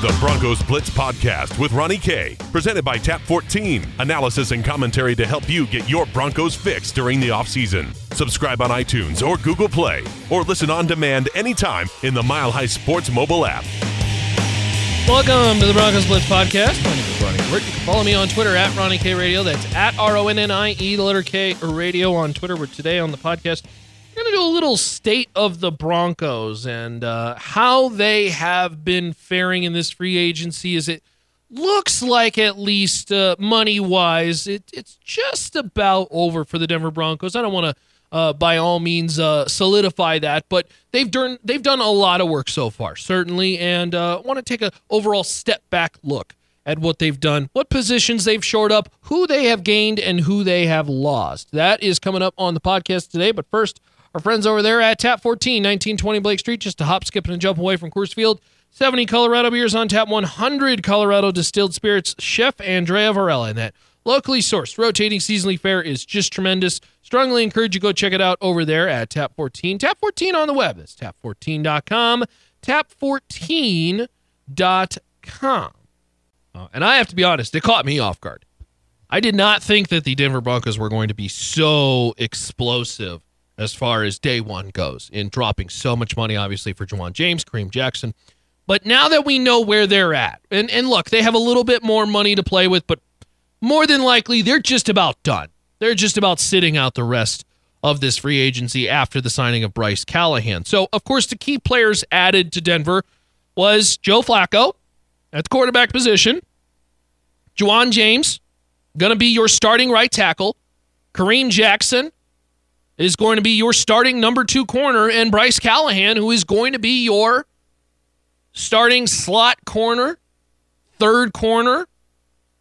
The Broncos Blitz Podcast with Ronnie K. Presented by Tap 14. Analysis and commentary to help you get your Broncos fix during the offseason. Subscribe on iTunes or Google Play or listen on demand anytime in the Mile High Sports mobile app. Welcome to the Broncos Blitz Podcast. My name is Ronnie Kohrt. You can follow me on Twitter at Ronnie K Radio. That's at R O N N I E, the letter K Radio on Twitter. We're today on the podcast. Going to do a little state of the Broncos and uh, how they have been faring in this free agency. Is it looks like, at least uh, money wise, it, it's just about over for the Denver Broncos. I don't want to. Uh, by all means, uh, solidify that. But they've done they've done a lot of work so far, certainly, and uh, want to take a overall step back look at what they've done, what positions they've shored up, who they have gained, and who they have lost. That is coming up on the podcast today. But first, our friends over there at Tap 14, 1920 Blake Street, just a hop, skip, and a jump away from Coors Field. 70 Colorado beers on tap, 100 Colorado distilled spirits. Chef Andrea Varela, in that locally sourced rotating seasonally fare is just tremendous. Strongly encourage you go check it out over there at Tap 14. Tap 14 on the web. That's tap14.com. Tap14.com. Uh, and I have to be honest, it caught me off guard. I did not think that the Denver Broncos were going to be so explosive as far as day one goes in dropping so much money, obviously, for Ja'Wuan James, Kareem Jackson. But now that we know where they're at, and, and look, they have a little bit more money to play with, but more than likely, they're just about done. They're just about sitting out the rest of this free agency after the signing of Bryce Callahan. So, of course, the key players added to Denver was Joe Flacco at the quarterback position, Ja'Wuan James, going to be your starting right tackle, Kareem Jackson is going to be your starting number two corner, and Bryce Callahan, who is going to be your starting slot corner, third corner.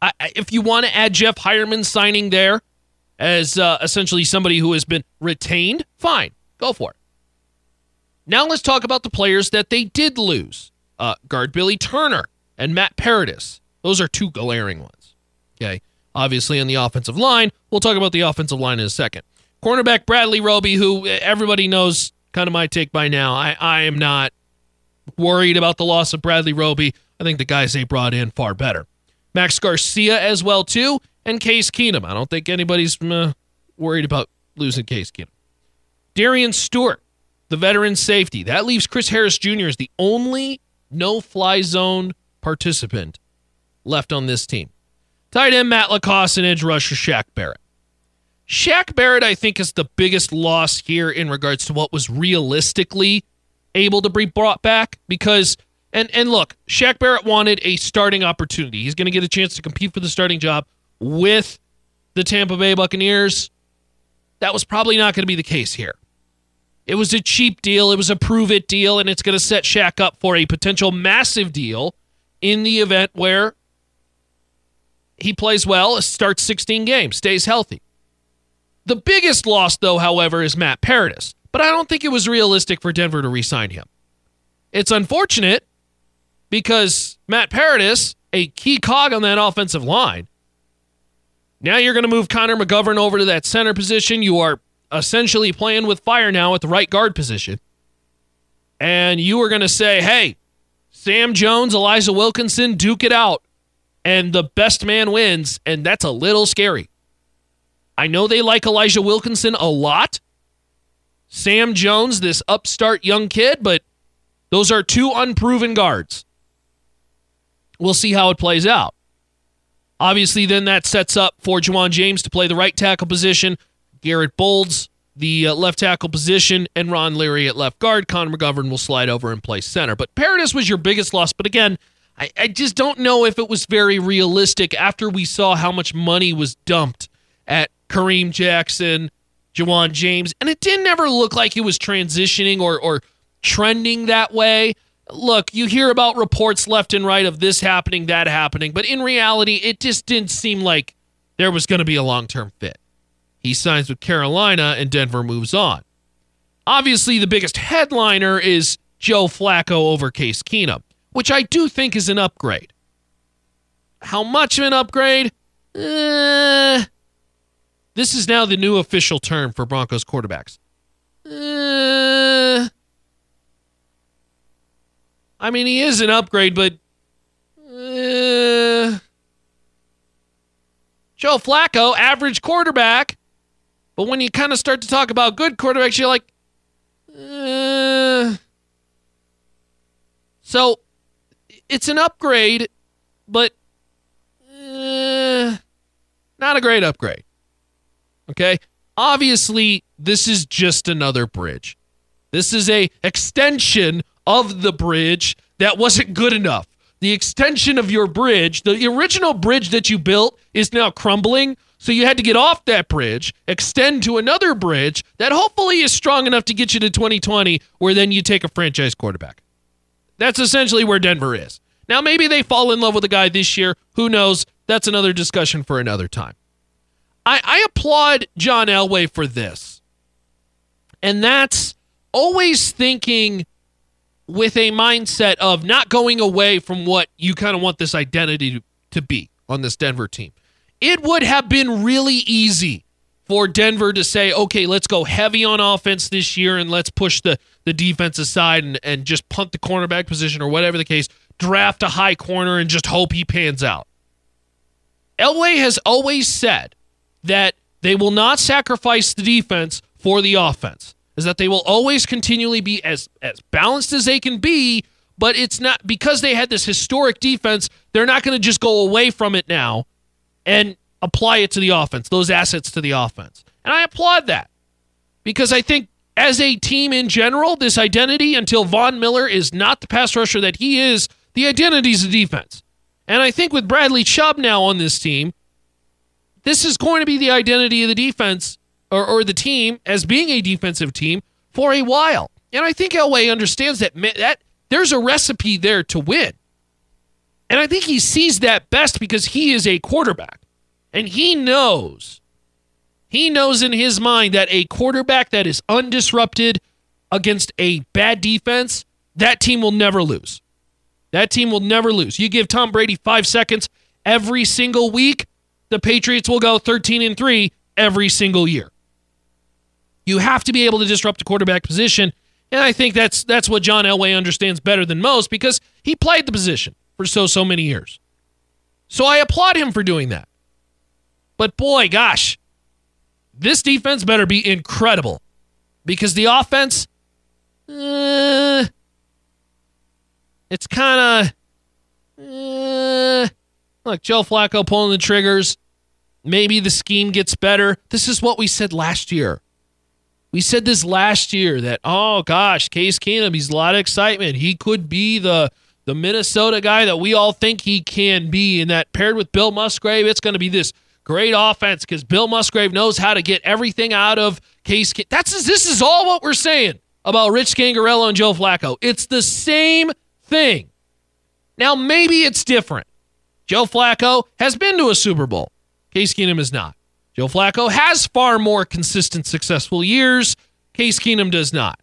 I, if you want to add Jeff Heuerman signing there as uh, essentially somebody who has been retained, fine, go for it. Now let's talk about the players that they did lose. Uh, guard Billy Turner and Matt Paradis. Those are two glaring ones. Okay. Obviously, on the offensive line, we'll talk about the offensive line in a second. Cornerback Bradley Roby, who everybody knows kind of my take by now. I, I am not worried about the loss of Bradley Roby. I think the guys they brought in far better. Max Garcia as well too, and Case Keenum. I don't think anybody's uh, worried about losing Case Keenum. Darian Stewart, the veteran safety. That leaves Chris Harris Jr. as the only no-fly zone participant left on this team. Tight end Matt LaCosse and edge rusher Shaq Barrett. Shaq Barrett, I think, is the biggest loss here in regards to what was realistically able to be brought back because and and look, Shaq Barrett wanted a starting opportunity. He's going to get a chance to compete for the starting job with the Tampa Bay Buccaneers. That was probably not going to be the case here. It was a cheap deal, it was a prove it deal, and it's going to set Shaq up for a potential massive deal in the event where he plays well, starts 16 games, stays healthy. The biggest loss, though, however, is Matt Paradis. But I don't think it was realistic for Denver to re sign him. It's unfortunate because Matt Paradis, a key cog on that offensive line, now you're going to move Connor McGovern over to that center position. You are essentially playing with fire now at the right guard position. And you are going to say, hey, Sam Jones, Elijah Wilkinson, duke it out. And the best man wins. And that's a little scary. I know they like Elijah Wilkinson a lot. Sam Jones, this upstart young kid, but those are two unproven guards. We'll see how it plays out. Obviously, then that sets up for Ja'Wuan James to play the right tackle position, Garett Bolles, the uh, left tackle position, and Ron Leary at left guard. Connor McGovern will slide over and play center. But Paradis was your biggest loss. But again, I, I just don't know if it was very realistic after we saw how much money was dumped at Kareem Jackson, Ja'Wuan James, and it didn't ever look like he was transitioning or or trending that way. Look, you hear about reports left and right of this happening, that happening, but in reality, it just didn't seem like there was going to be a long term fit. He signs with Carolina, and Denver moves on. Obviously, the biggest headliner is Joe Flacco over Case Keenum, which I do think is an upgrade. How much of an upgrade? Uh, this is now the new official term for Broncos quarterbacks. Uh, I mean, he is an upgrade, but uh, Joe Flacco, average quarterback. But when you kind of start to talk about good quarterbacks, you're like, uh, so it's an upgrade, but uh, not a great upgrade. Okay? Obviously, this is just another bridge. This is a extension of the bridge that wasn't good enough. The extension of your bridge, the original bridge that you built is now crumbling. So you had to get off that bridge, extend to another bridge that hopefully is strong enough to get you to 2020, where then you take a franchise quarterback. That's essentially where Denver is. Now, maybe they fall in love with a guy this year. Who knows? That's another discussion for another time. I, I applaud John Elway for this. And that's always thinking with a mindset of not going away from what you kind of want this identity to, to be on this Denver team. It would have been really easy for Denver to say, okay, let's go heavy on offense this year and let's push the, the defense aside and, and just punt the cornerback position or whatever the case, draft a high corner and just hope he pans out. Elway has always said that they will not sacrifice the defense for the offense. Is that they will always continually be as as balanced as they can be, but it's not because they had this historic defense, they're not going to just go away from it now and apply it to the offense, those assets to the offense. And I applaud that because I think as a team in general, this identity until Von Miller is not the pass rusher that he is, the identity is the defense. And I think with Bradley Chubb now on this team, this is going to be the identity of the defense or, or the team as being a defensive team for a while. And I think Elway understands that that there's a recipe there to win. And I think he sees that best because he is a quarterback. And he knows, he knows in his mind that a quarterback that is undisrupted against a bad defense, that team will never lose. That team will never lose. You give Tom Brady five seconds every single week, the Patriots will go 13 and 3 every single year. You have to be able to disrupt the quarterback position. And I think that's that's what John Elway understands better than most because he played the position for so so many years. So I applaud him for doing that. But boy, gosh, this defense better be incredible because the offense, uh, it's kind of, uh, like Joe Flacco pulling the triggers. Maybe the scheme gets better. This is what we said last year. We said this last year that oh gosh, Case Keenum, he's a lot of excitement. He could be the the Minnesota guy that we all think he can be, and that paired with Bill Musgrave, it's going to be this great offense because Bill Musgrave knows how to get everything out of Case. That's this is all what we're saying about Rich Scangarello and Joe Flacco. It's the same thing. Now maybe it's different. Joe Flacco has been to a Super Bowl. Case Keenum is not. Joe Flacco has far more consistent, successful years. Case Keenum does not.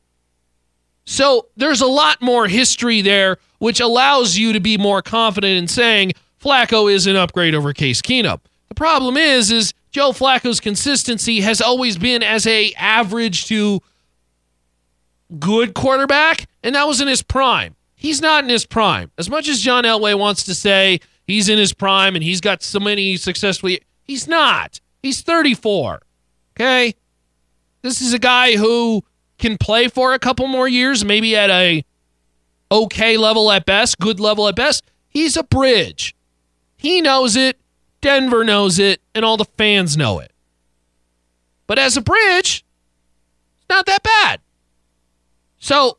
So there's a lot more history there, which allows you to be more confident in saying Flacco is an upgrade over Case Keenum. The problem is, is Joe Flacco's consistency has always been as a average to good quarterback, and that was in his prime. He's not in his prime. As much as John Elway wants to say he's in his prime and he's got so many successfully, he's not. He's 34. Okay? This is a guy who can play for a couple more years, maybe at a okay level at best, good level at best. He's a bridge. He knows it, Denver knows it, and all the fans know it. But as a bridge, it's not that bad. So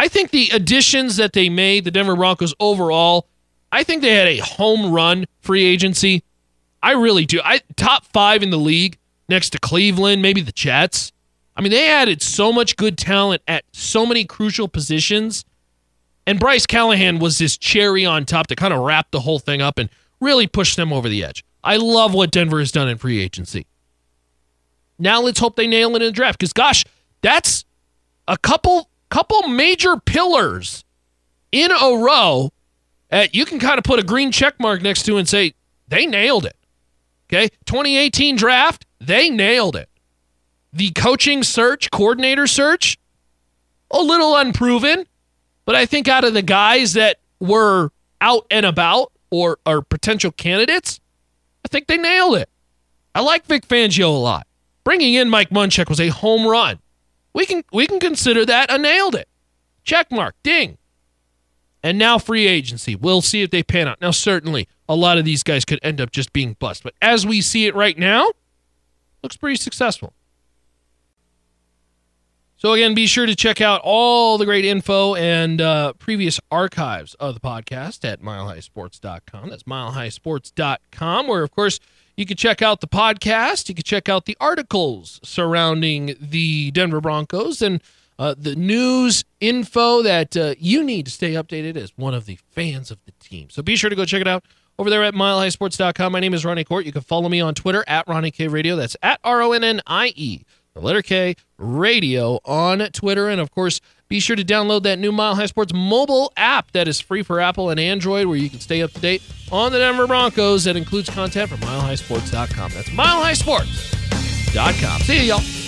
I think the additions that they made, the Denver Broncos overall, I think they had a home run free agency. I really do. I top five in the league next to Cleveland, maybe the Jets. I mean, they added so much good talent at so many crucial positions. And Bryce Callahan was this cherry on top to kind of wrap the whole thing up and really push them over the edge. I love what Denver has done in free agency. Now let's hope they nail it in the draft because gosh, that's a couple couple major pillars in a row that you can kind of put a green check mark next to and say they nailed it. Okay? 2018 draft, they nailed it. The coaching search, coordinator search, a little unproven, but I think out of the guys that were out and about or are potential candidates, I think they nailed it. I like Vic Fangio a lot. Bringing in Mike Munchak was a home run. We can we can consider that a nailed it. Check mark, ding. And now free agency. We'll see if they pan out. Now, certainly, a lot of these guys could end up just being bust, but as we see it right now, looks pretty successful. So again, be sure to check out all the great info and uh, previous archives of the podcast at milehighsports.com. That's milehighsports.com, where of course you can check out the podcast. You can check out the articles surrounding the Denver Broncos and uh, the news info that uh, you need to stay updated as one of the fans of the team. So be sure to go check it out over there at milehighsports.com. My name is Ronnie Kohrt. You can follow me on Twitter at Ronnie K Radio. That's at R O N N I E, the letter K Radio on Twitter. And of course, be sure to download that new Mile High Sports mobile app that is free for Apple and Android, where you can stay up to date on the Denver Broncos. That includes content from milehighsports.com. That's milehighsports.com. See you, y'all.